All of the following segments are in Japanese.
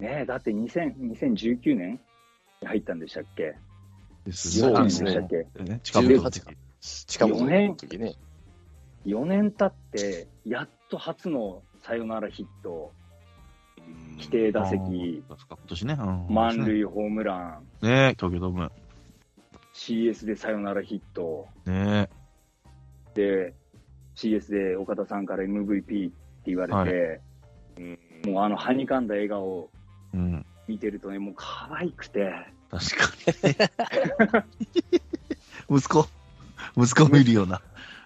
ねえ、だって2000 2019年に入ったんでしたっけ？です18そうですね。年でしたっけ？ね。近くの時近本の時ね。4年経って、やっと初のサヨナラヒット、規定打席、今年ね。うん満。塁ホームラン、ね東京ドーム。CS でサヨナラヒット、ねで、CS で岡田さんから MVP って言われて、はい。うんもうあの、はにかんだ笑顔うん。見てるとね、もう可愛くて、確かに。息子。息子もいるような。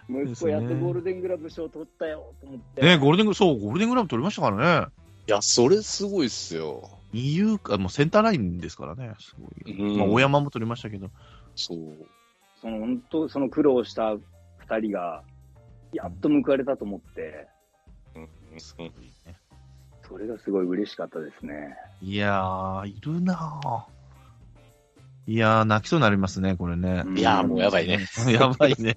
息子やっとゴールデングラブ賞取ったよと思って。ねゴールデング、そう、ゴールデングラブ取りましたからね。いや、それすごいっすよ。二遊間、もうセンターラインですからね。すごい。うんまあ、大山も取りましたけど。そう。その本当、その苦労した二人が、やっと報われたと思って、うんそれがすごい嬉しかったですね。いやー、いるなぁ。いやー、泣きそうになりますね、これね。うんいやーもうやばいね。やばいね。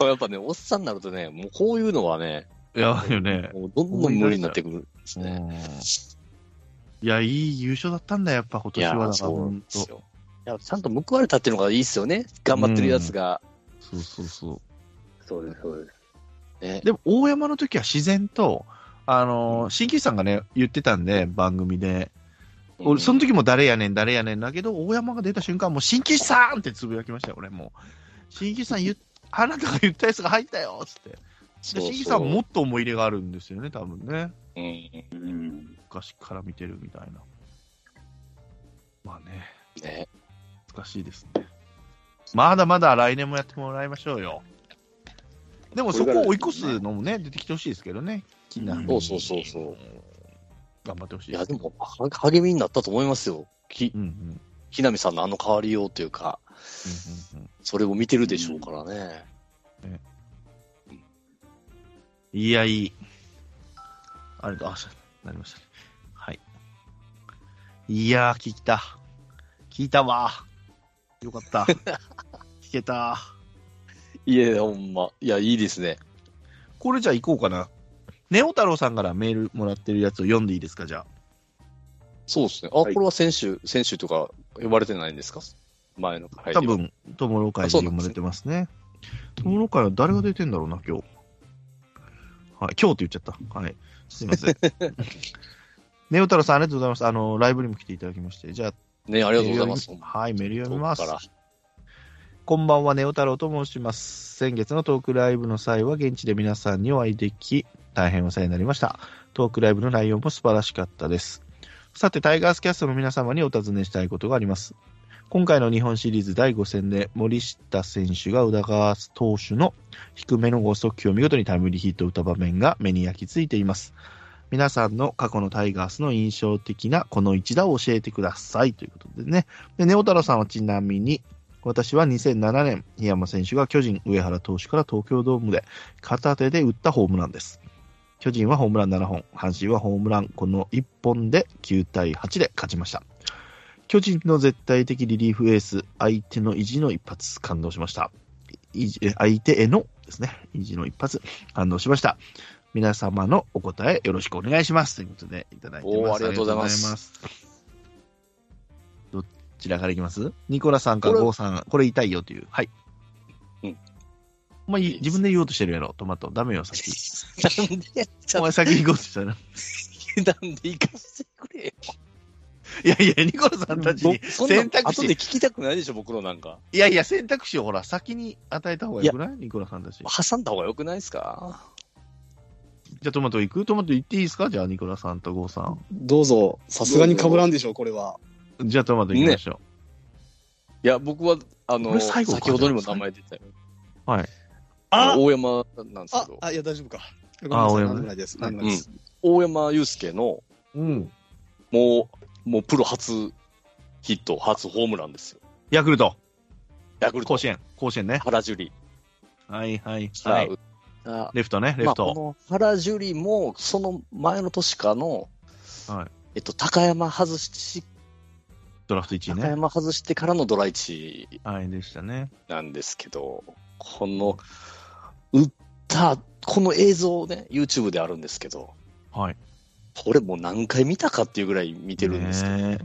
やっぱね、おっさんになるとね、もうこういうのはね、やばいよね。もうどんどん無理になってくるんですね。うんいや、いい優勝だったんだよ、やっぱ今年は。だから、そうなほんと。んですよ。いや、ちゃんと報われたっていうのがいいっすよね。頑張ってるやつが。そうそうそう。そうです、そうです。ね。でも、大山の時は自然と、あのー、新規さんがね、言ってたんで、番組で。俺、その時も誰やねん、誰やねんだけど、大山が出た瞬間、もう、新規さんってつぶやきましたよ、俺もう。新規さん言っ、あなたが言ったやつが入ったよつって。でそうそう新規さんもっと思い入れがあるんですよね、多分ね。うん。うん。昔から見てるみたいな。まあね、ね。難しいですね。まだまだ来年もやってもらいましょうよ。でもそこを追い越すのもね、出てきてほしいですけどね。木浪そうそうそうそう。頑張ってほしいいや、でも、は励みになったと思いますよ。きうんうん。うん木浪さんのあの変わりようというか、うんうんそれを見てるでしょうからね。いや、いい。あれだ、あ、なりましたね。はい。いやー、聞いた。聞いたわ。よかった。聞けた。いや、ほんま。いや、いいですね。これじゃあ行こうかな。ネオ太郎さんからメールもらってるやつを読んでいいですか、じゃあ？そうですね。あ、はいこれは選手、選手とか呼ばれてないんですか？前の回多分、友の会で読まれてますね。友の会は誰が出てんだろうな、今日。はい、今日って言っちゃった。はい。すいません。ネオ太郎さん、ありがとうございます。あの、ライブにも来ていただきまして。じゃあ、ね、ありがとうございます。はい、メール読みます遠くから。こんばんは、ネオ太郎と申します。先月のトークライブの際は、現地で皆さんにお会いでき、大変お世話になりました。トークライブの内容も素晴らしかったです。さて、タイガースキャストの皆様にお尋ねしたいことがあります。今回の日本シリーズ第5戦で森下選手が宇田川投手の低めの剛速球を見事にタイムリーヒットを打った場面が目に焼き付いています。皆さんの過去のタイガースの印象的なこの一打を教えてくださいということでね。で、ネオ太郎さんはちなみに、私は2007年、檜山選手が巨人上原投手から東京ドームで片手で打ったホームランです。巨人はホームラン7本、阪神はホームランこの1本で9対8で勝ちました。巨人の絶対的リリーフエース、相手の意地の一発、感動しました。相手へのですね、意地の一発、感動しました。皆様のお答えよろしくお願いします。ということでいただいてます。ありがとうございます。どちらからいきます？ニコラさんかゴーさん、これ言いたいよという。はい。うん。お前自分で言おうとしてるやろ、トマト。ダメよ、先。なんで、ちおょっ前先行こうとしたら。と、なんで行かせてくれよ。いやいや、ニコラさんたちに僕そんな選択肢、後で聞きたくないでしょ、僕のなんか。いやいや、選択肢をほら、先に与えた方がよくない？ニコラさんたち。じ挟んだ方が良くないですか？ゃあトマト行くトマト行っていいですか？じゃあニコラさんとゴーさん。どうぞ、さすがに被らんでしょう、これは。じゃあトマト行きましょいや、僕は、あの、先ほどにも名前出たよ。う。はい。あ大山なんですけど、、ああ、いや、大丈夫か。ごめんなさい、大山です。なん。大山祐介の、うん。もう、もうプロ初ヒット、初ホームランですよ。ヤクルト、ヤクルト甲、子園、甲子園ね。原樹里はいはいはい。レフトね、レまあ、フト。この原樹里も、その前の年かの、はい。えっと、高山外し、ドラフト1位高ね。山外してからのドラ1はい、でしたね。なんですけど、この、打った、この映像ね、YouTube であるんですけど、はい。これもう何回見たかっていうぐらい見てるんですけど、ね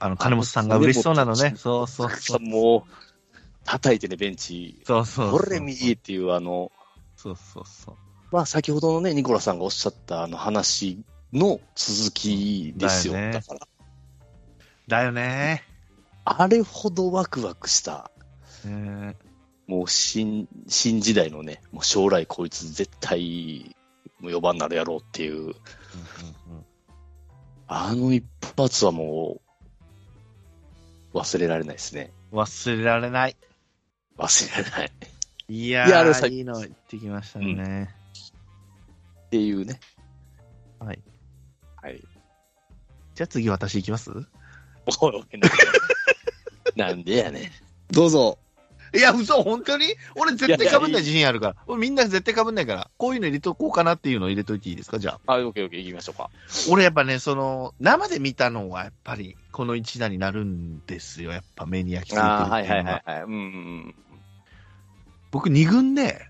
あの、金本さんが嬉しそうなのね。そうそうそう。もう、叩いてね、ベンチ。そうそうそう。これ見いっていう、あの、そうそうそう。まあ、先ほどのね、ニコラさんがおっしゃったあの話の続きですよ。だよねだから、だよね。あれほどワクワクした、ねもう新、新時代のね、もう将来こいつ絶対、もう4番になるやろうっていう、うんうんうんあの一発はもう、忘れられないですね。忘れられない。忘れられない。っいやー、いやあれ最いいの言ってきましたね。ていうね。はい。はい。じゃあ次私行きます？おいおい、なんでなんでやねん。どうぞ。いや、嘘、本当に？俺絶対被んいややないい自信あるから。俺みんな絶対被んないから。こういうの入れとこうかなっていうのを入れといていいですか？じゃあ。あ、オッケーオッケー、行きましょうか。俺やっぱね、その、生で見たのはやっぱり、この一打になるんですよ。やっぱ目に焼き付いてるっていうのは。はいはいはいはい。うんうん僕二軍で、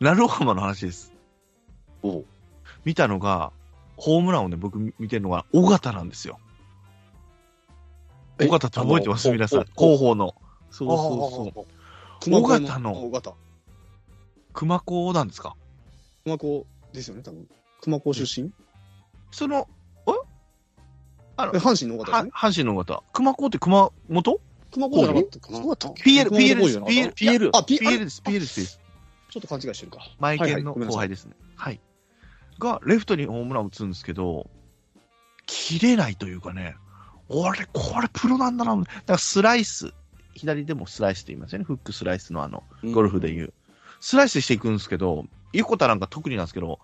ナルオハマの話です。うん。おう見たのが、ホームランをね、僕見てるのが、尾形なんですよ。え尾形って覚えてます？皆さん。お広報の。そうそうそう。尾形の尾形。熊子なんですか？熊子ですよね、多分。熊子出身？その、え？あのえ、阪神の尾形ね。阪神の尾形。熊子って熊本熊子じゃなかったかな ?PL、熊 PL です。PL、あ、PL です。PL です。ちょっと勘違いしてるか。マイケンの後輩ですね。はい。が、レフトにホームラン打つんですけど、切れないというかね、俺、これプロなんだな。だからスライス、左でもスライスって言いますよね。フックスライスのあの、ゴルフでいう。スライスしていくんですけど、横田なんか特になんですけど、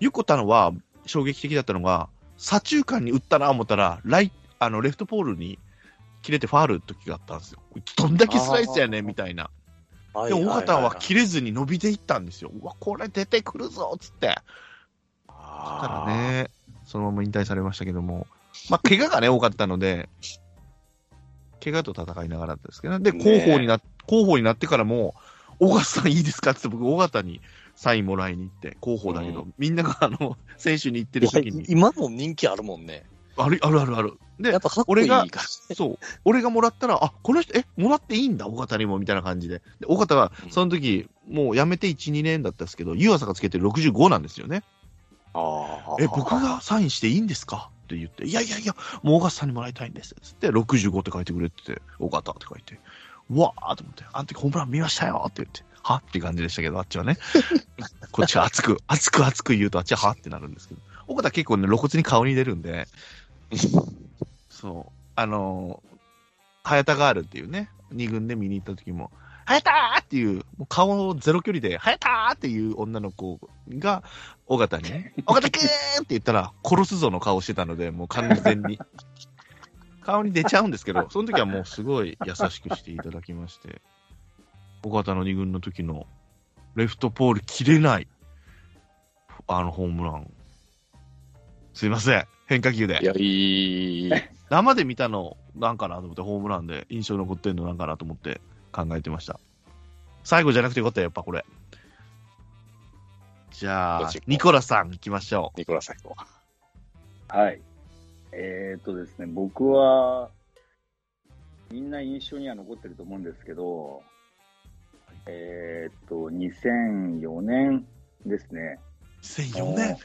横田のは衝撃的だったのが、左中間に打ったな思ったら、ライあのレフトポールに切れてファールの時があったんですよ。どんだけスライスやねんみたいな。はいでも、尾形は切れれずに伸びていったんですよ。うわ、これ出てくるぞっつって。たあだね、そのまま引退されましたけども、まあ、怪我がね、多かったので、怪我と戦いながらだったんですけど、で、ね広報にな、広報になってからも、尾形さんいいですか？って僕、尾形にサインもらいに行って、広報だけど、うんみんながあの、選手に行ってる時に、今も人気あるもんね。ある、あるあるある。でやっ、ぱかっこいいから俺がそう。俺がもらったら、あ、この人、え、もらっていいんだ、尾形にも、みたいな感じで。で、尾形はう、んその時、もう辞めて1、2年だったんですけど、湯浅がつけてる65なんですよね。ああ。え、僕がサインしていいんですか？って言って、いやいやいや、もう尾形さんにもらいたいんです。つって、65って書いてくれてて、尾形って書いて、うわーと思って、あの時ホームラン見ましたよって言って、はって感じでしたけど、あっちはね。こっちは熱く、熱く熱く言うと、あっちははってなるんですけど、尾形結構ね、露骨に顔に出るんで、そう、あのー、早田ガールっていうね、二軍で見に行った時も、早田ーっていう、もう顔をゼロ距離で、早田ーっていう女の子が、尾形にね、尾形くーんって言ったら、殺すぞの顔してたので、もう完全に。顔に出ちゃうんですけど、その時はもうすごい優しくしていただきまして、尾形の二軍の時の、レフトポール切れない、あのホームラン。すいません、変化球でい。や、いい。生で見たのなんかなと思って、ホームランで印象に残ってんのなんかなと思って考えてました。最後じゃなくてよかったよ、やっぱこれ。じゃあニコラさん行きましょニコラさん行こはい。えー、っとですね、僕は、みんな印象には残ってると思うんですけど、えー、っと、2004年ですね。う。2004年、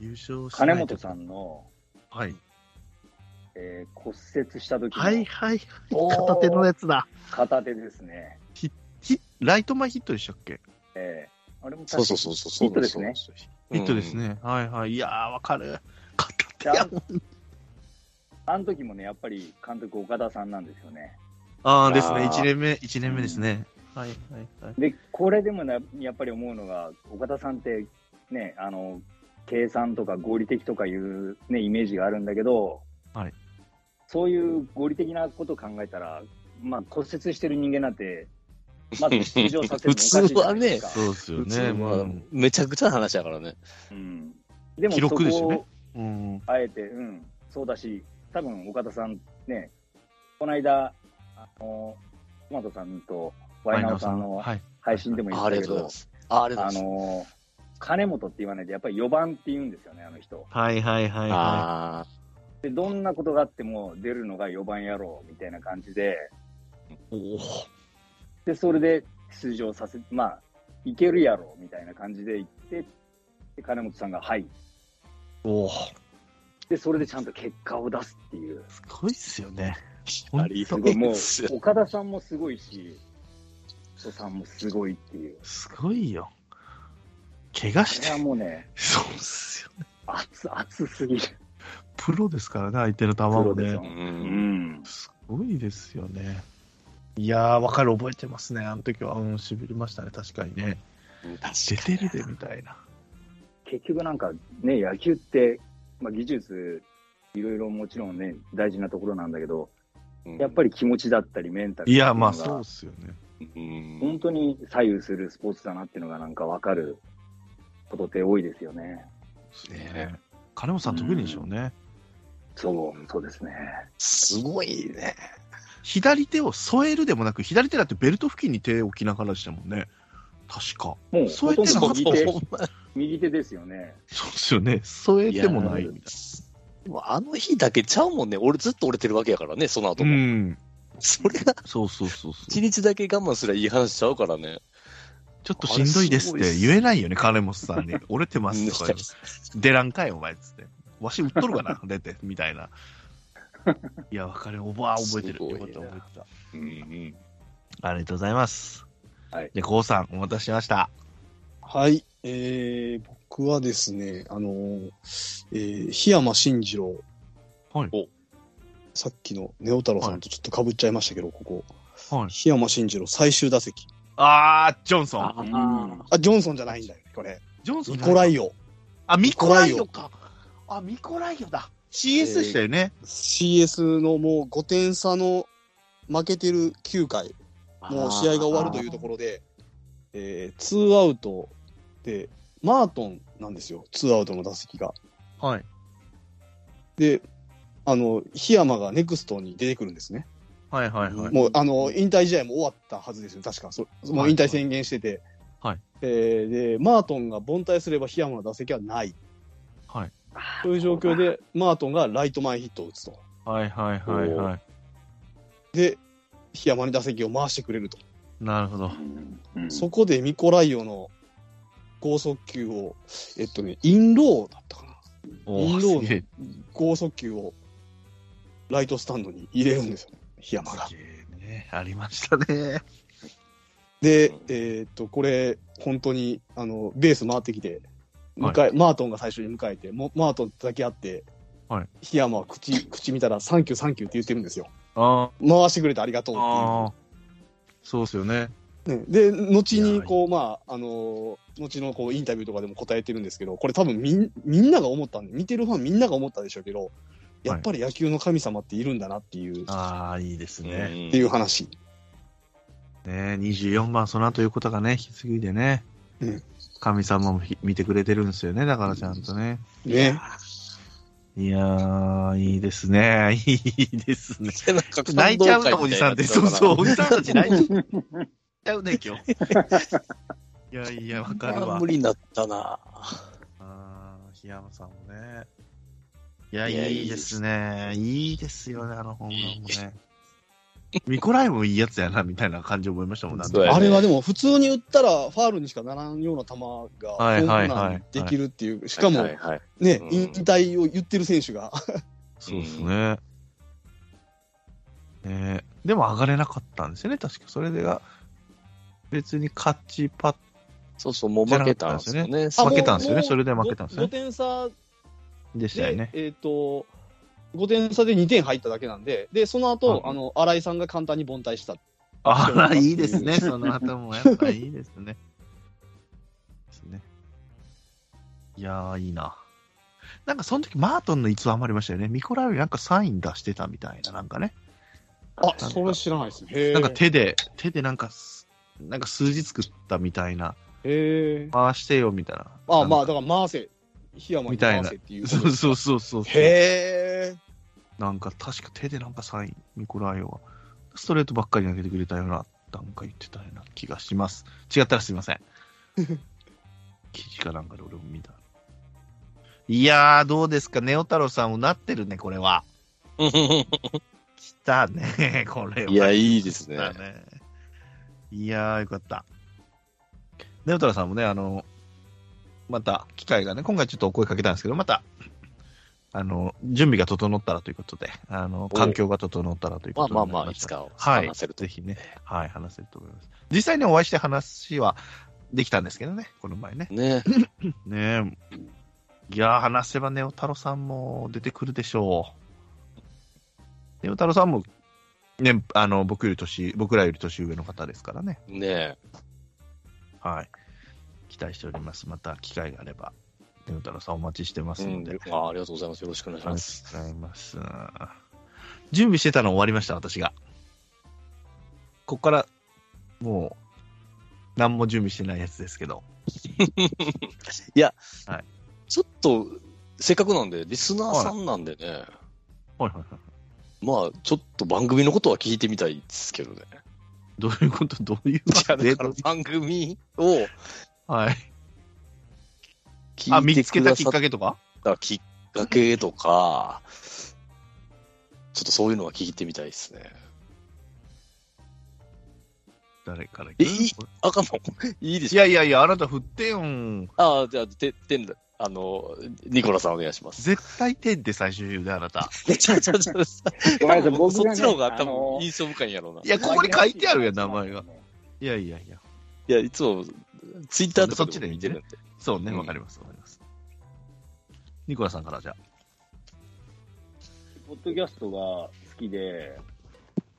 優勝し金本さんの、はい。えー骨折した時のはいはい。片手のやつだ。片手ですね。ヒライト前ヒットでしたっけ？えー、あれもう。確かそうそうそうそう。ヒットですね。ヒットですね。はいはい。いやー、わかる。片手いややもん。あの時もね、やっぱり監督岡田さんなんですよね。ああ、ですね。あー1年目、一年目ですね。はいはいはい。で、これでもね、やっぱり思うのが、岡田さんって、ね、あの、計算とか合理的とかいう、ね、イメージがあるんだけど、はいそういう合理的なことを考えたら、まあ、骨折してる人間なんて、まず出場させるのおかしいじゃないですか。そうですよ普通ね。はうんめちゃくちゃな話だからね。うん、でも記録ですよねうん。あえて、うん、そうだし、多分岡田さんね、この間、あの、トマトさんとワイナオさんのはい。配信でも言っああたけどりがとうござい。あありがとうあございます。の、金本って言わないで、やっぱり4番って言うんですよね、あの人。はいはいはいはあで、どんなことがあっても出るのが4番やろうみたいな感じで、い。おお。で、それで出場させ、まあ、いけるやろうみたいな感じで言って、で金本さんがはい。おお。で、それでちゃんと結果を出すっていう。すごいっすよね。あ、ありすごい、もう岡田さんもすごいし、人さんもすごいっていう。すごいよ。怪我して。もうね、そうっすよね。熱、熱すぎる。プロですからね、相手の球プもね。う。うんん。すごいですよね。いやー、わかる、覚えてますね。あの時は、うん、しびれましたね、確かにね。出てるで、みたいな。結局なんかね、野球って、まあ技術、いろいろもちろんね、大事なところなんだけど、やっぱり、り気持ちだったりメンタルいや、まあ、っていうのがそうっすよね。うん本当に左右するスポーツだなっていうのがなんかわかることって多いですよね。ね金本さん得意でしょうね。そう、そうですね。すごいね。左手を添えるでもなく、左手だってベルト付近に手を置きながらでしたもんね。確か。もうそうほとんやってなかったど右手、右手ですよね。そうですよね。添えてもないみたいでもあの日だけちゃうもんね。俺ずっと折れてるわけやからね、その後な。うも。ん。それがそうそうそうそう。一日だけ我慢すりゃいい話ちゃうからね。ちょっとしんどいですって言えないよね、金本さんに。折れてますとか。出らんかい、お前っつって。わし売っとるかな、出て、みたいな。いや、わかる。おばあ覚えてる。よかった、覚えてた。うんうん。ありがとうございます。はいで、こうさん、お待たせしました。はい。えー、僕はですね、あのーえー、檜山慎次郎。はいおさっきのネオ太郎さんとちょっと被っちゃいましたけど、ここ。はい。檜山慎次郎最終打席。あー、ジョンソン。うんあ、ジョンソンじゃないんだよ、これ。ジョンソンニコライオ。あ、ミコライオか。あ、ミコライオだ。CS でしたよね。CS のもう5点差の負けてる9回、もう試合が終わるというところで、えー、ツーアウトで、マートンなんですよ、ツーアウトの打席が。はい。で、あの、檜山がネクストに出てくるんですね。はいはいはい。もう、あの、引退試合も終わったはずですよ、確か。そもう引退宣言してて。はいえーで、マートンが凡退すれば檜山の打席はない。はい。そういう状況で、マートンがライト前ヒットを打つと。はいはいはいはい。で、檜山に打席を回してくれると。なるほど。そこでミコライオの剛速球を、えっとね、インローだったかな。おインロー、の。剛速球をライトスタンドに入れるんですよ、檜山がね。ありましたね。で、えーっと、これ、本当に、あの、ベース回ってきて、迎え、マートンが最初に迎えて、もマートンだけあって、はい檜山は口、口見たら、サンキューサンキューって言ってるんですよ。あ回してくれてありがとーうっあー。そうですよね。ていう。ね、で、後に、こう、まあ、あのー後のこうインタビューとかでも答えてるんですけど、これ多分みんみんなが思ったんで、見てるファンみんなが思ったでしょうけど、やっぱり野球の神様っているんだなっていう、ああ、いいですね。っていう話。ね24番、その後いうことがね、引き継いでね。うん神様もひ見てくれてるんですよね。だからちゃんとね。ね。いやー、いいですね。いいですね。泣いちゃうな、おじさんって。そうそう、おじさんたち泣いちゃうね、今日。いやいや、わかるわ無。理になったな。あー、檜山さんもね。いや、いやいいですね。いいですよね、あのホームランもね。ミコライもいいやつやな、みたいな感じ思いましたもん、ね。あれはでも普通に打ったらファールにしかならんような球がホはいームはいはい。ランできるっていう、しかもはいはいね、うん。引退を言ってる選手が、そうですね。ね。でも上がれなかったんですよね、確か。それでが、別に勝ちパッそうそう、もう負けたんですよね。負けたんですよね。それで負けたんですね。5点差でしたよで、ね。えっ、と、5点差で2点入っただけなんで、で、その後、はいあの、新井さんが簡単に凡退した。あら、いいですね、その後も。やっぱいいですね。ですね。いやー、いいな。なんかその時マートンの逸話もありましたよね。ミコライオなんかサイン出してたみたいな、なんかね。あ、かそれ知らないですね。なんか手で、手でなんかす、なんか数字作ったみたいな、へー回してよみたいな。あ、まあ、だから回せ。檜山に回せっていうことそう。そうそうそう。へーなんか確か手でなんかサイン、ミコライオは。ストレートばっかり投げてくれたような、なんか言ってたような気がします。違ったらすいません。記事かなんかで俺も見た。いやー、どうですか、ネオ太郎さんうなってるね、これは。来たね、これは。いや、いいですね。ねいやー、よかった。ネオ太郎さんもね、あの、また機会がね、今回ちょっとお声かけたんですけど、また、あの、準備が整ったらということで、あの、環境が整ったらということで。まあまあまあ、いつかはい話せると。ぜひね、はい、話せると思います。実際にお会いして話はできたんですけどね、この前ね。ね。ねえ。いやー、話せばネオ太郎さんも出てくるでしょう。ネオ太郎さんも、ね、あの、僕より年、僕らより年上の方ですからね。ねはい。期待しております。また機会があれば、ネオ太郎さんお待ちしてますうんので。あありがとうございます。よろしくお願いしありがとます。うございます。準備してたの終わりました、私が。ここから、もう、何も準備してないやつですけど。ちょっと、せっかくなんで、リスナーさんなんでね、はいはいはい。まあ、ちょっと番組のことは聞いてみたいですけどね。どういうこと？どういういや、だデから番組をはい。聞あ、見いてつけたきっかけとか？たきっかけとか、ちょっとそういうのは聞いてみたいですね。誰からえいいあかんの？いい でいしょやいやいや、あなた振ってよん。ああ、じゃあ、て、てん、あの、ニコラさんお願いします。絶対点って最終言うで、あなた。ちょちょちょごめんなさい、僕そっちの方が多分印象深いんやろうな。いや、ここに書いてあるやん、名前が。いやいやいや。いや、いつも、ツイッターとかでも見てるんで。そうね、うんわかります、わかります。ニコラさんからじゃポッドキャストが好きで、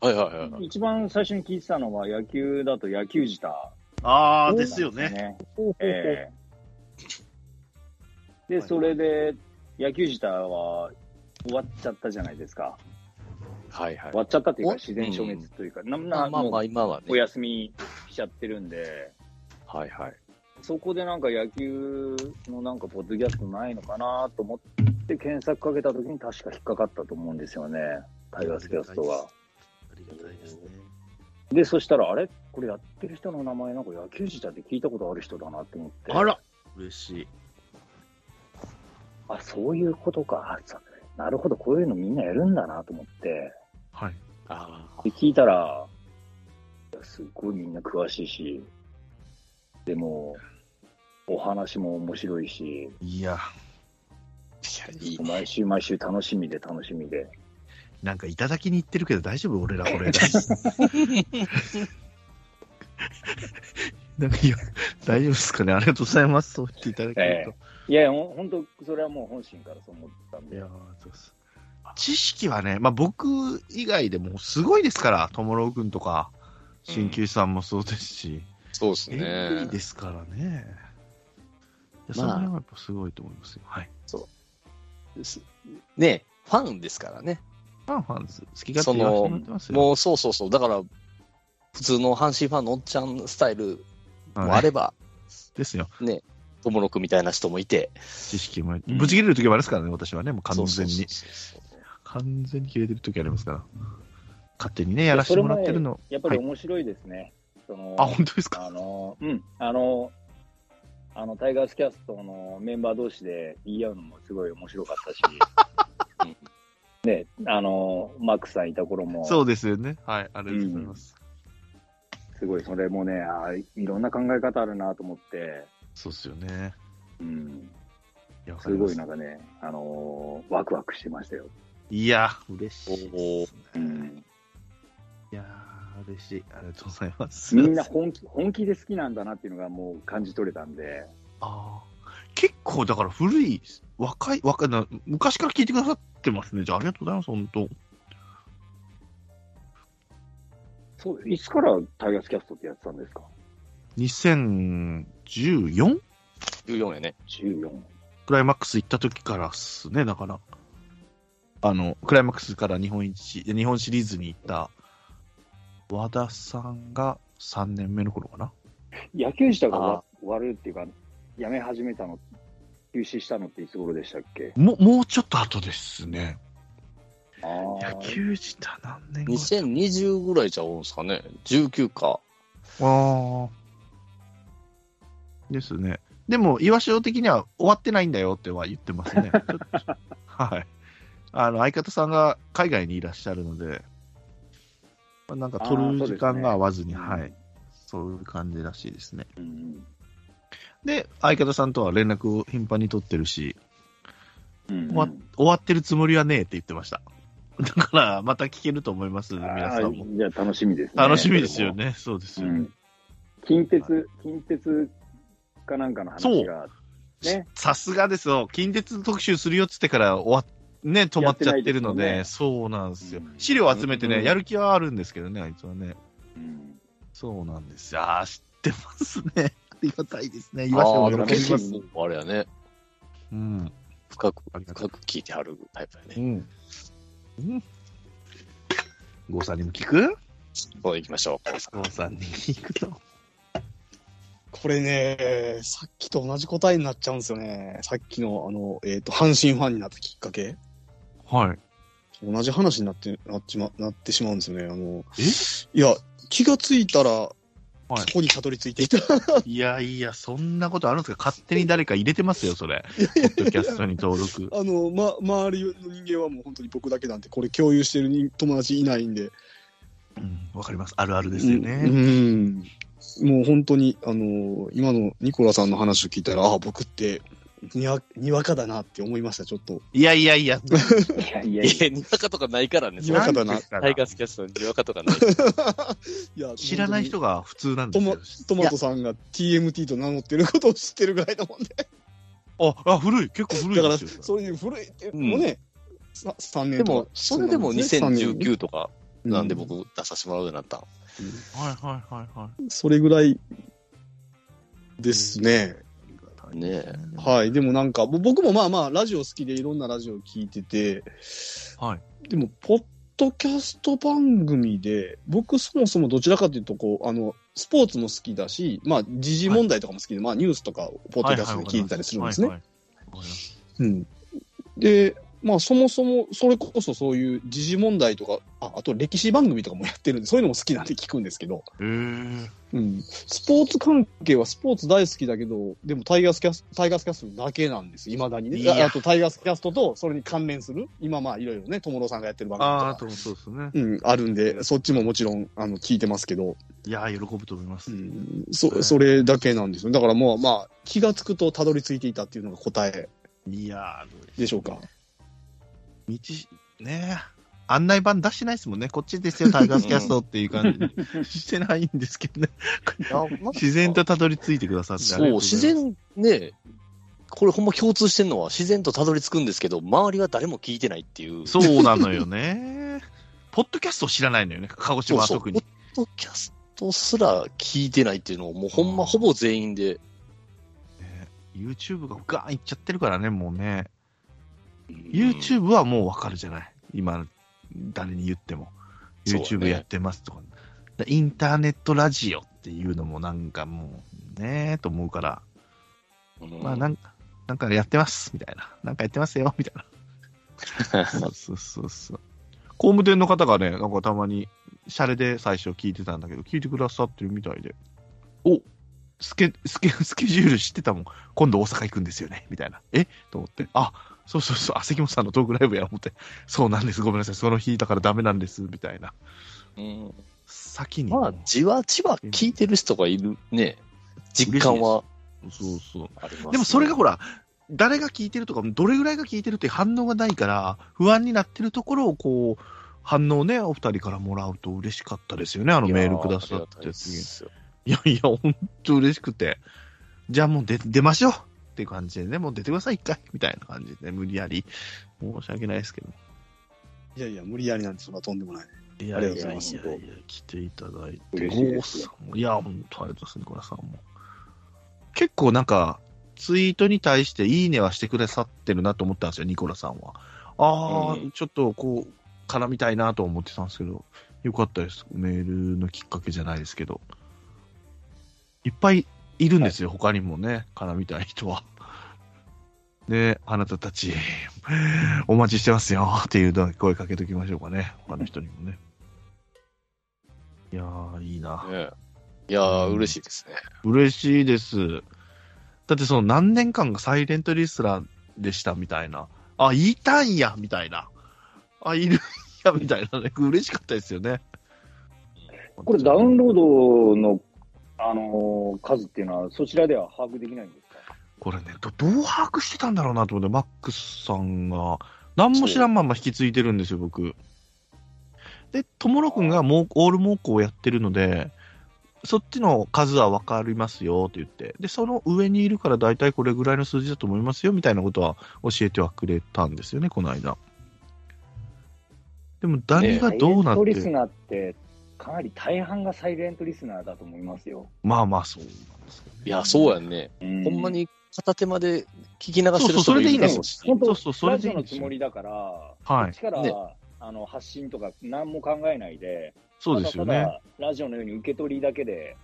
はいはいはいはい。一番最初に聞いてたのは野球だと野球自体あ。あですよ。ね。ええで、それで、野球自体は終わっちゃったじゃないですか。はいはい終。わっちゃったというか、お？自然消滅というか、なまなあまあまあ、もう今はねお。休みしちゃってるんで、はいはい。そこでなんか野球のなんかポッドキャストないのかなと思って検索かけたときに確か引っかかったと思うんですよね。タイガースキャストが。ありがたいですね。で、そしたら、あれ？これやってる人の名前なんか野球自体で聞いたことある人だなと思って。あら嬉しい。あ、そういうことか。なるほど、こういうのみんなやるんだなと思って。はい。ああ。で、聞いたら、すっごいみんな詳しいし、でも、お話も面白いし、いや、いや、いい。毎週毎週楽しみで楽しみで。なんかいただきに行ってるけど大丈夫俺らこれ。なんかいや、大丈夫ですかねありがとうございます。そう言っていただけると。いやいや、本当、それはもう本心からそう思ったんで。いやーそうです。知識はね、まあ僕以外でもすごいですから、ともろうくんとか、鍼灸師さんもそうですし、そうですえねい。ですからね。そまあれはやっぱすごいと思いますよ。はい。すねファンですからね。ファンファンです。好き勝そ手言わせてます、よ。もうそうそうそう。だから、普通の阪神ファンのおっちゃんスタイルもはいあれば、ですよ。ともろくみたいな人もいて。知識も。うんぶち切れる時もありますからね、私はね。もう完全に。そうそうそうそう完全に切れてる時ありますから。勝手にね、やらせてもらってるの。やっぱり面白いですね。そのあ、本当ですか？あの、うん、あの、あの、タイガースキャストのメンバー同士で言い合うのもすごい面白かったし、ね、あの、マックさんいた頃も、そうですよね。はい。ありがとうございます。すごいそれもね、あいろんな考え方あるなと思って、そうですよね。うん、すすごいなんかね、あのワクワクしてましたよ。いや、嬉しいね。うん、いやー、嬉しい。ありがとうございます。みんな本気、本気で好きなんだなっていうのがもう感じ取れたんで、あー結構、だから古い、若い、若いな、昔から聞いてくださってますね。じゃあ、ありがとうございます、本当。そういつからタイガースキャストってやってたんですか？2014 14やね。?14。クライマックス行った時からっすね、だから。あの、クライマックスから日本一、日本シリーズに行った和田さんが3年目の頃かな。野球自体が終あわ終わるっていうか、やめ始めたの、休止したのっていつ頃でしたっけ？もう、もうちょっと後ですね。あ野ー球自体何年後？2020ぐらいじゃうんすかね。19か。ああ。ですね。でも、岩塩的には終わってないんだよっては言ってますね。はい。あの、相方さんが海外にいらっしゃるので、まあなんか取る時間が合わずに、ねはい。そういう感じらしいですね。うんで、相方さんとは連絡を頻繁に取ってるし、うん終わ終わってるつもりはねえって言ってました。だから、また聞けると思います、皆さんも。じゃあ楽しみですね。楽しみですよね。そうですよね。うん。近鉄、近鉄かなんかの話が、ね。さすがですよ。近鉄特集するよっつってから終わっね、止まっちゃってるので、ですそうなんですよう。ん資料集めてね、うんやる気はあるんですけどね、あいつはね。うんそうなんですよ。ああ、知ってますね。ありがたいですね。言わせてもらって結ます。構、あれやね、うん。深く、深く聞いてはるタイプやね。うん。うん。郷さんにも聞く？そう行きましょう。郷さんに聞くと。これね、さっきと同じ答えになっちゃうんですよね。さっきの、あの、えっ、と、阪神ファンになったきっかけ。はい。同じ話になって、なっちま、なってしまうんですよね。あの、え？いや、気がついたら、はいそこにたどり着いていた。いやいや、そんなことあるんですか？勝手に誰か入れてますよ、それ。ポッドキャストに登録。あの、ま、周りの人間はもう本当に僕だけなんて、これ共有してる人友達いないんで。うん、わかります。あるあるですようね。ん。もう本当に、あの、今のニコラさんの話を聞いたら、ああ、僕って、にわ、にわかだなって思いました、ちょっと。いやいやいや、いやいやいいや、にわかとかないからね。にわかだなタイガースキャストににわかとかない。いや、知らない人が。が普通なんですよ。トマトさんが TMT と名乗ってることを知ってるぐらいだもんね。あ、あ、古い。結構古だから、いですよ。そういう古いってもね、さ3年でも、それでも2019とか、なんでう僕出させてもらうようになったん。はいはいはいはい。それぐらいですね。ねえ。はい。でもなんか、ぼ僕もまあまあ、ラジオ好きでいろんなラジオ聞いてて、はい。でも、ポッドキャスト番組で、僕そもそもどちらかというと、こう、あの、スポーツも好きだし、まあ、時事問題とかも好きで、まあ、ニュースとか、ポッドキャストで聞いてたりするんですね。うん。で、まあ、そもそも、それこそそういう時事問題とか、あ、あと歴史番組とかもやってるんで、そういうのも好きなんで聞くんですけど、へーうん。スポーツ関係はスポーツ大好きだけど、でもタイガースキャスト、タイガースキャストだけなんです。未だにね。いやああとタイガースキャストとそれに関連する、今まあいろいろね、友野さんがやってる番組ああ、とか。とそうん、あるんで、そっちももちろん、あの、聞いてますけど、いやー、喜ぶと思います。うん、そ、それだけなんですよ。だからもう、まあ、気がつくとたどり着いていたっていうのが答えいやでしょうか。ー、道、ね案内板出してないですもんね。こっちですよ、タイガースキャストっていう感じにしてないんですけどね。自然とたどり着いてくださってそう、自然ね、これほんま共通してんのは自然とたどり着くんですけど、周りは誰も聞いてないっていう。そうなのよね。ポッドキャストを知らないのよね、鹿児島はそう特に。ポッドキャストすら聞いてないっていうのを、もうほんまほぼ全員で。ね YouTube がガーンいっちゃってるからね、もうね。うん YouTube はもうわかるじゃない？今、誰に言っても。YouTube ねやってますとか。だインターネットラジオっていうのもなんかもう、ねえと思うから、うんまあなんか、なんかやってます、みたいな。なんかやってますよ、みたいな。そうそうそうそう。工務店の方がね、なんかたまに、シャレで最初聞いてたんだけど、聞いてくださってるみたいで、おスケ、スケ、スケジュール知ってたもん。今度大阪行くんですよね、みたいな。え？と思って、あ、そうそうそう、あ、関本さんのトークライブや、思って、そうなんです、ごめんなさい、その日だからダメなんです、みたいな。うん先に。まあ、じわじわ聞いてる人がいるね、実感は。そうそう。でもそれがほら、誰が聞いてるとか、どれぐらいが聞いてるって反応がないから、不安になってるところをこう、反応ね、お二人からもらうと嬉しかったですよね、あのメールくださって次。いやいや、ほんと嬉しくて。じゃあもう出、出ましょうっていう感じでね、もう出てください、一回みたいな感じで、無理やり。申し訳ないですけど。いやいや、無理やりなんてそんなとんでもない。いやありがとうございますややいや来ていただいて、いや、本当ありがとうございます、ニコラさんも。結構なんか、ツイートに対していいねはしてくださってるなと思ったんですよ、ニコラさんは。ああ、うんちょっとこう、絡みたいなと思ってたんですけど、よかったです。メールのきっかけじゃないですけど。いっぱいいるんですよ、他にもね、絡みたい人は。で、あなたたち、お待ちしてますよっていう声かけときましょうかね、他の人にもね。いやー、いいな。ねいやー、嬉しいですね。嬉しいです。だだってその何年間がサイレントリスラーでしたみたいな。あ、いたんやみたいな。あ、いるんやみたいなね。嬉しかったですよね。これダウンロードの、あのー数っていうのは、そちらでは把握できないんですか？これね、どどう把握してたんだろうなと思って、マックスさんが、何も知らんまま引き継いでるんですよ、僕。で、ともろくんがもうオールモーコをやってるので、そっちの数は分かりますよって言って、で、その上にいるから大体これぐらいの数字だと思いますよみたいなことは教えてはくれたんですよね、この間。でも、誰がどうなって、サイレントリスナーって、かなり大半がサイレントリスナーだと思いますよ。まあまあそうなんですけどねいや、そうやんね。うんほんまに片手まで聞き流してるそうそうそれでいいんですもし本当そうそう、それラジオのでいいんですよ。つもりだから、はいこっちから、ねあの発信とか何も考えないで、そうですよね。ただただラジオのように受け取りだけで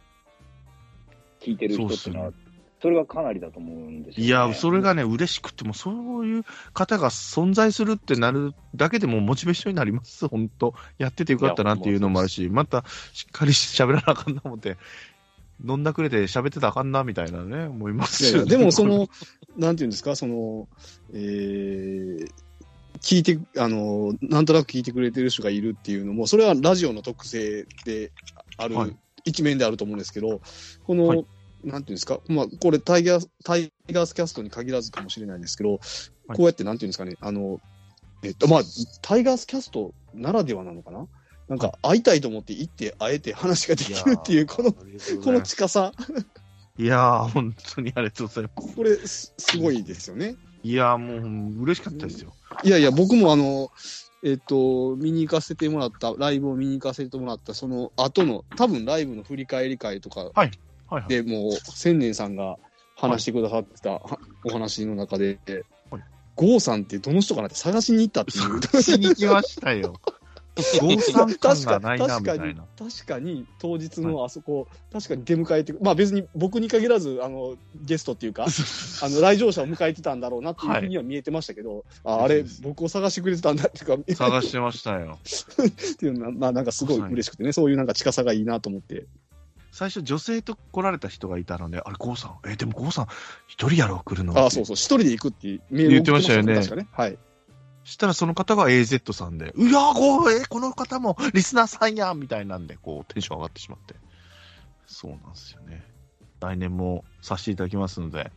聞いてる人っていうのは、そうっそれがかなりだと思うんですよ、ね。いや、それがね、嬉しくても、そういう方が存在するってなるだけでもモチベーションになります、本当。やっててよかったなっていうのもあるし、またしっかり喋らなあかんな思って、飲んだくれて喋ってたらあかんなみたいなね、思いますよね。いやいやでもその、なんていうんですか、その、えー、聞いて、あの、なんとなく聞いてくれてる人がいるっていうのも、それはラジオの特性である、はい。一面であると思うんですけど、この、はいなんていうんですか、まあ、これタイガース、タイガースキャストに限らずかもしれないんですけど、はい。こうやってなんていうんですかね、あの、えっと、まあ、タイガースキャストならではなのかな？なんか、会いたいと思って行って、会えて話ができるっていう、この、この近さ、いやー、本当にありがとうございます。これ、すすごいですよね。いやー、もう、嬉しかったですよ。いやいや、僕もあの、えっと、見に行かせてもらった、ライブを見に行かせてもらった、その後の、多分ライブの振り返り会とかはいはい。でもう、千年さんが話してくださってたは お話の中で、はい郷さんってどの人かなって探しに行ったっていう。探しに来ましたよ。郷さん感確かがないな、みたいな。、確かに当日のあそこ、確かに出迎えてく、まあ別に僕に限らず、あの、ゲストっていうか、あの、来場者を迎えてたんだろうなっていうふうには見えてましたけど、ああれ、僕を探してくれてたんだっていうか、探してましたよ。っていうのは、まあなんかすごい嬉しくてね、そういうなんか近さがいいなと思って。最初、女性と来られた人がいたので、あれ、郷さん、えでも郷さん、一人やろ、来るの？ああ、そうそう、一人で行くって言ってましたよね確かね？はい。したらその方が AZ さんで、うやこう、えこの方もリスナーさんやみたいなんで、こう、テンション上がってしまって。そうなんですよね。来年もさせていただきますので、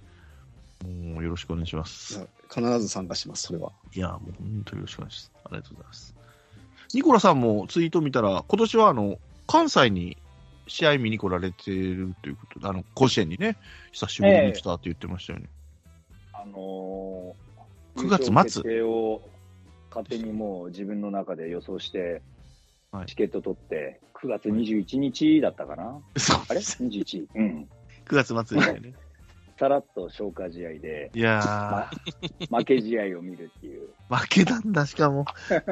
もうよろしくお願いします。必ず参加します、それは。いや、もう本当よろしくお願いします。ありがとうございます。ニコラさんもツイート見たら、今年はあの、関西に試合見に来られてるということで、あの、甲子園にね、久しぶりに来たって言ってましたよね。あのー、9月末？を勝手にもう自分の中で予想して、はいチケット取って、9月21日だったかな、あれそうです ?21? うん。9月末でしたよね。さらっと消化試合で、いや負け試合を見るっていう。ー、負けたんだ、しかも。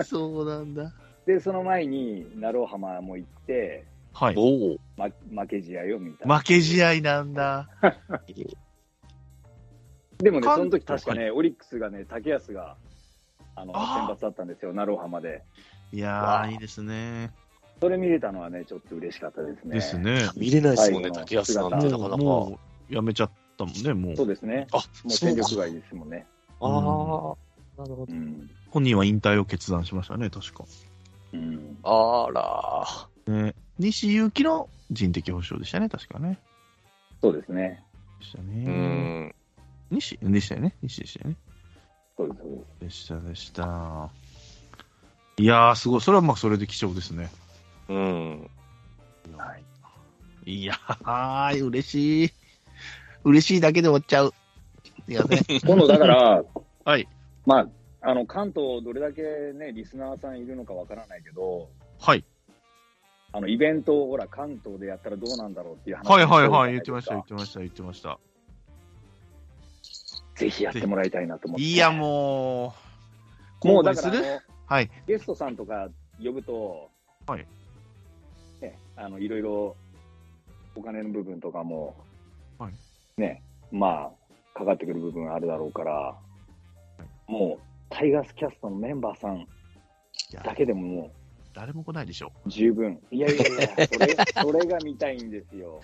そうなんだ。で、その前に、鳴尾浜も行って、はい。おお。ま、負け試合を見た。負け試合なんだ。でもね、関その時確かね、オリックスがね、竹安が、あの、あー先発だったんですよ、鳴尾浜で。いやー、いいですね。それ見れたのはね、ちょっと嬉しかったですね。です。ね。見れないですもんね、竹安さんってなかなか。もう、やめちゃったもんね、もう。そうですね。あ、もう戦力外ですもんね。ああ、なるほど。うん。本人は引退を決断しましたね、確か。うん。あら。ね、西勇輝の人的保障でしたね、確かね。そうですね。でしたうね。ん。西でしたよね。西でしたよね。そうです、そうです。でした、でした。いやー、すごい。それはまあ、それで貴重ですね。うん。はい。いやー、嬉しい。嬉しいだけで終わっちゃう。いやね。今度だから、はい。まあ、あの、関東どれだけね、リスナーさんいるのかわからないけど、はい。あの、イベントをほら、関東でやったらどうなんだろうっていう話はいはいはい。言をってました、言ってました、言ってました。ぜひやってもらいたいなと思って。いや、もう、もうだからはい。ゲストさんとか呼ぶと、はい。ね、あの、いろいろ、お金の部分とかも、はいね、まあ、かかってくる部分あるだろうから、もう、タイガースキャストのメンバーさんだけでもも誰も来ないでしょ。う十分。いやいやいや、それ、それが見たいんですよ。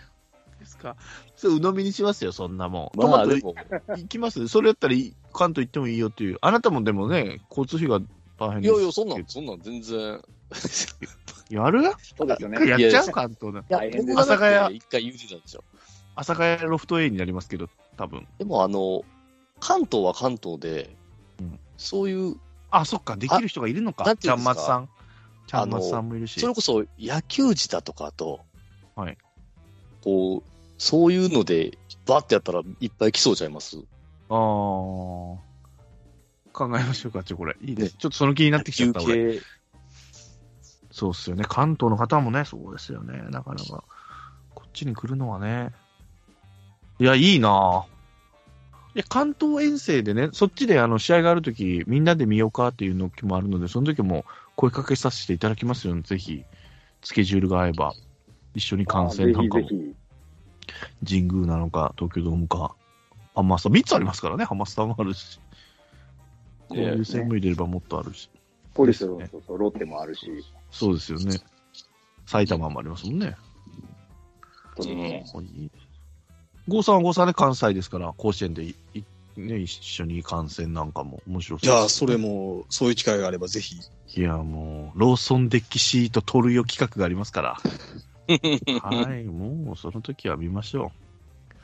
ですか？それ、鵜呑みにしますよ、そんなもん。まあトマト行きます？それやったらいい、関東行ってもいいよっていう。あなたもでもね、交通費が大変です。いやいや、そんなん、そんなん全然。やる？そうですよね。やっちゃう？関東の。いや大変です僕がだって阿佐ヶ谷一回言うてたんですよ。阿佐ヶ谷ロフト A になりますけど、多分。でもあの、関東は関東で、うんそういう、あ、そっか、できる人がいるのか。ちゃんまつさん。ちゃんまつさんもいるし。それこそ野球児だとかと、はい。こう、そういうので、バッてやったらいっぱい来そうちゃいます？ああ。考えましょうか、ちょ、これ。いいです。ねちょっとその気になってきちゃっ休た、俺。憩、そうっすよね。関東の方もね、そうですよね。なかなか、こっちに来るのはね。いや、いいなぁ。いや、関東遠征でね、そっちであの試合があるとき、みんなで見ようかっていうのもあるので、その時も声かけさせていただきますよ、ぜひ。スケジュールが合えば、一緒に観戦なんかもぜひぜひ。神宮なのか、東京ドームか、ハマスタ、3つありますからね、ハマスタもあるし。こういう戦も入れればもっとあるし。ポリスのですねそうそうロッテもあるし。そうですよね。埼玉もありますもんね。そうですね郷さんは郷さんで関西ですから、甲子園でいいね、一緒に観戦なんかも面白そうじゃあ、それも、そういう機会があればぜひ。いや、もう、ローソンデッキシート取るよ企画がありますから。はい、もう、その時は見ましょ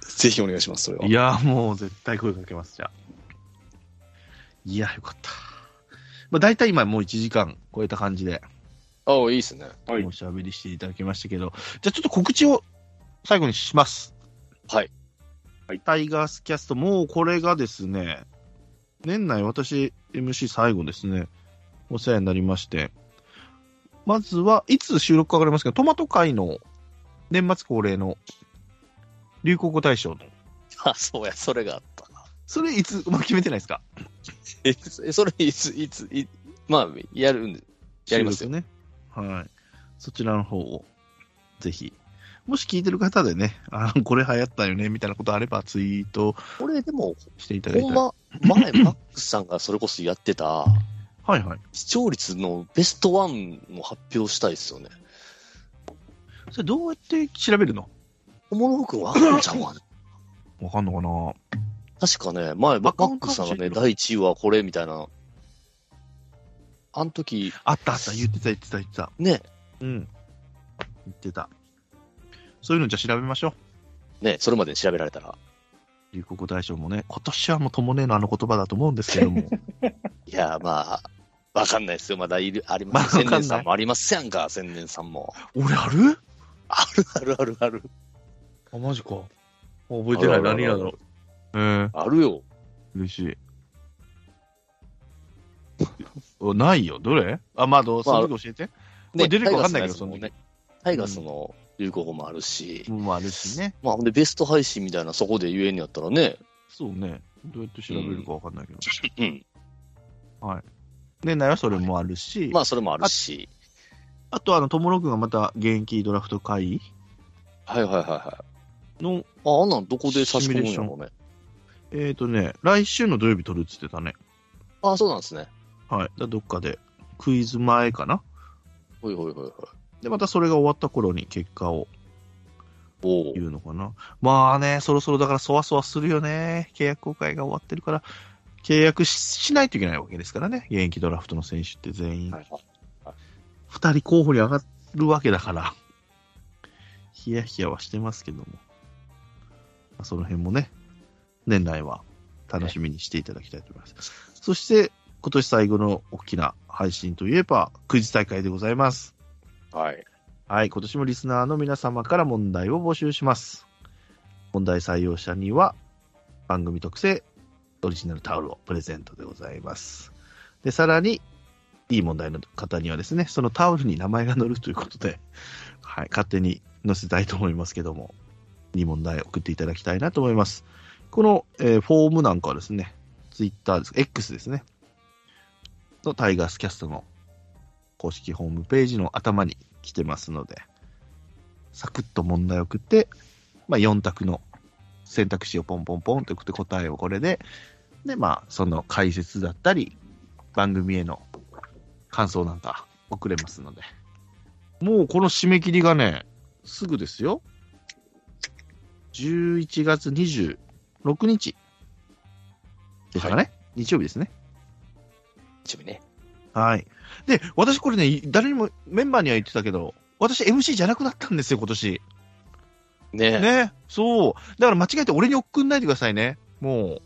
ぜひお願いします、それは。う。いや、もう、絶対声かけます、じゃあ。いや、よかった。まあ、大体今もう1時間超えた感じで、ああ、いいっすね。はいおしゃべりしていただきましたけど、じゃあちょっと告知を最後にします。はい。はいタイガースキャスト、もうこれがですね、年内私 MC 最後ですね、お世話になりまして、まずはいつ収録かわかりますけど、トマト会の年末恒例の流行語大賞の、あ、そうや、それがあったな。それいつ、まあ、決めてないですか？え、それいつ、いつ、いまあ、やるんで、やりますよ。ね。はい。そちらの方を、ぜひ。もし聞いてる方でね、あこれ流行ったよね、みたいなことあればツイートこれでも、していただいたほら。んま、前、マックスさんがそれこそやってた、はいはい。視聴率のベストワンの発表したいですよね。それどうやって調べるの？おもろぶくんわかんちゃうわかんのかな？確かね、前、マアカウントックスさんがね、第1位はこれみたいな。あの時、あったあった、言ってた言ってた言ってた。ね、うん。言ってた。そういうのじゃあ調べましょう。ね、それまでに調べられたら。流行語大賞もね、今年はもうともねえのあの言葉だと思うんですけども。いや、まあ、わかんないですよ。まだいる、ありまます。だわかんない千年さんもありますやんか、千年さんも。俺ある？あるあるあるある。あ、マジか。覚えてない。あるあるある何やだろう。えー、あるよ。嬉しい。おないよ。どれ？あ、まあ、どう、その時教えて。出るかわかんないけどタイガースのやつもね。そタイガースの流行語もあるし、もあるしね。まあ、ほんでベスト配信みたいなそこで言えんやったらね、そうね。どうやって調べるかわかんないけど。うん。年内はそれもあるし、まあ、それもあるし。あと、あの、ともろくんがまた現役ドラフト会はいはいはいはい。の、あ、あんなんどこで差し込むんやろうね。えっ、ー、とね、来週の土曜日撮るっつってたね。あ、そうなんですね。はい。だどっかで、クイズ前かな。ほいほいほいほい。で、またそれが終わった頃に結果を。言うのかな。まあね、そろそろだからそわそわするよね。契約公開が終わってるから、契約ししないといけないわけですからね。現役ドラフトの選手って全員。はいはい二人候補に上がるわけだから、ヒヤヒヤはしてますけども。まあその辺もね、年内は楽しみにしていただきたいと思います。そして、今年最後の大きな配信といえば、クイズ大会でございます。はい。はい、今年もリスナーの皆様から問題を募集します。問題採用者には、番組特製オリジナルタオルをプレゼントでございます。で、さらに、いい問題の方にはですね、そのタオルに名前が載るということで、はい、勝手に載せたいと思いますけども、いい問題送っていただきたいなと思います。この、えーフォームなんかはですね、ツイッターです、X ですね、のタイガースキャストの公式ホームページの頭に来てますので、サクッと問題を送って、まあ、4択の選択肢をポンポンポンと送って答えをこれで、で、まあ、その解説だったり、番組への感想なんか送れますので。もうこの締め切りがね、すぐですよ。11月26日でしたかね、日曜日ですね。一部ね。はい。で、私これね、誰にも、メンバーには言ってたけど、私 MC じゃなくなったんですよ、今年。ねね。そう。だから間違えて俺に送んないでくださいね。もう、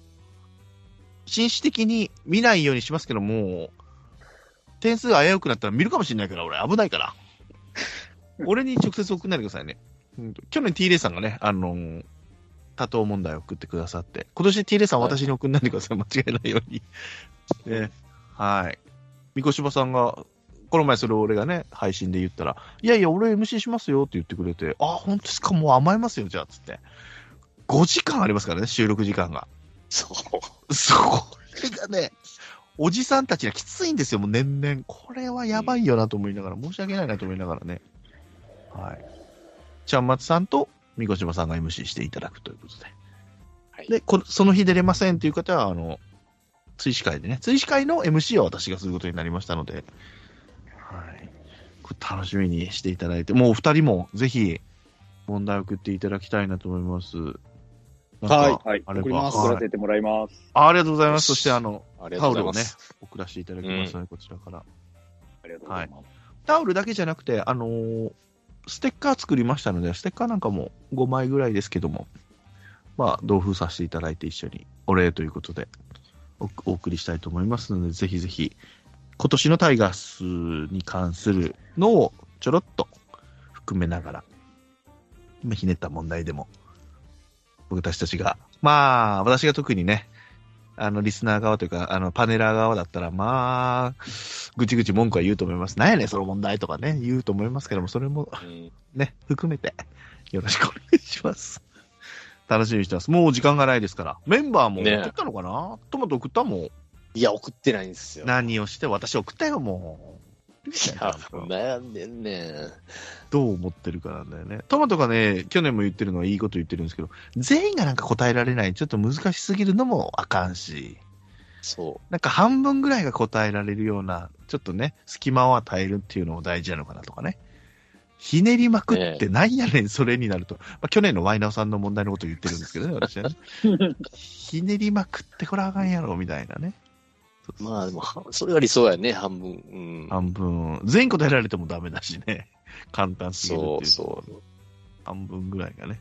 紳士的に見ないようにしますけども、点数が危うくなったら見るかもしれないから、俺危ないから。俺に直接送んないでくださいね。うん去年 T レイさんがね、あのー多答問題を送ってくださって、今年 T レイさんは私に送んないでください。間違えないように。ね。はい。三越柴さんが、この前それを俺がね、配信で言ったら、いやいや、俺 MC しますよって言ってくれて、あ、本当ですか、もう甘えますよ、じゃあ、つって。5時間ありますからね、収録時間が。そう。それがね、おじさんたちがきついんですよ、もう年々。これはやばいよなと思いながら、申し訳ないなと思いながらね。はい。ちゃんまつさんとみこしばさんが MC していただくということで。はいで、こその日出れませんという方は、あの、追試会でね、追試会の MC を私がすることになりましたので、はい。これ楽しみにしていただいて、もうお二人もぜひ問題を送っていただきたいなと思います。はいはい。あれば送りますはい送らせてもらいます。あありがとうございます。そよしして、あの、ありがとうございます。送らせていただきますので、こちらから。ありがとうございます。タオルだけじゃなくて、あのーステッカー作りましたので、ステッカーなんかも5枚ぐらいですけども、まあ、同封させていただいて一緒にお礼ということでおお送りしたいと思いますので、ぜひぜひ、今年のタイガースに関するのをちょろっと含めながら、今ひねった問題でも、僕たちたちが、まあ、私が特にね、あの、リスナー側というか、あの、パネラー側だったら、まあ、ぐちぐち文句は言うと思います。なんやねん、その問題とかね、言うと思いますけども、それもうんね、含めて、よろしくお願いします。楽しみにしてます。もう時間がないですから。メンバーもね送ったのかな、トマト送ったもん。いや、送ってないんですよ。何をして、私送ったよ、もう。いや、悩んでんねん。どう思ってるかなんだよね。トマトがね、去年も言ってるのはいいこと言ってるんですけど、全員がなんか答えられない、ちょっと難しすぎるのもあかんし、そなんか半分ぐらいが答えられるような、ちょっとね、隙間を与えるっていうのも大事なのかなとかね。ひねりまくってなんやねん、それになると。まあ、去年のワイナオさんの問題のことを言ってるんですけどね、私はね。ひねりまくってこれあかんやろ、みたいなね。う。まあでも、はそれが理想やね、半分。うん。半分、全員答えられてもダメだしね。簡単すぎるっていう。そうそう。半分ぐらいがね。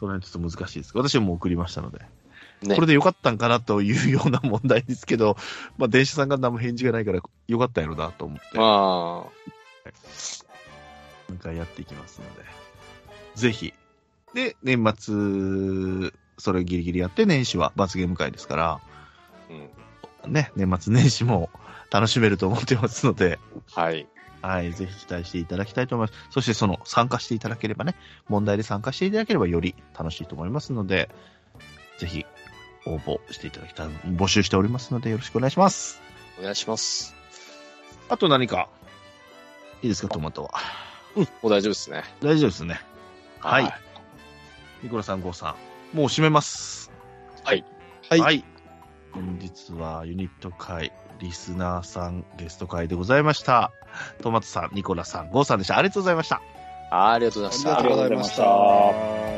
それはちょっと難しいです。私はもう送りましたので。ねこれでよかったんかなというような問題ですけど、まあ、電車さんが何も返事がないからよかったやろなと思って、まもう一回やっていきますので。ぜひ。で、年末、それギリギリやって、年始は罰ゲーム会ですから、あ、うん。ね、年末年始も楽しめると思ってますので、はい。はい、ぜひ期待していただきたいと思います。そしてその参加していただければね、問題で参加していただければより楽しいと思いますので、ぜひ応募していただきたい、募集しておりますのでよろしくお願いします。お願いします。あと何か？いいですか、トマトは。もう大丈夫ですね。大丈夫ですね。はい。ニコラさん、ゴーさん、もう締めます。はい。はい本日はユニット会、リスナーさん、ゲスト会でございました。トマトさん、ニコラさん、ゴーさんでした。ありがとうございました。ありがとうございました。ありがとうございました。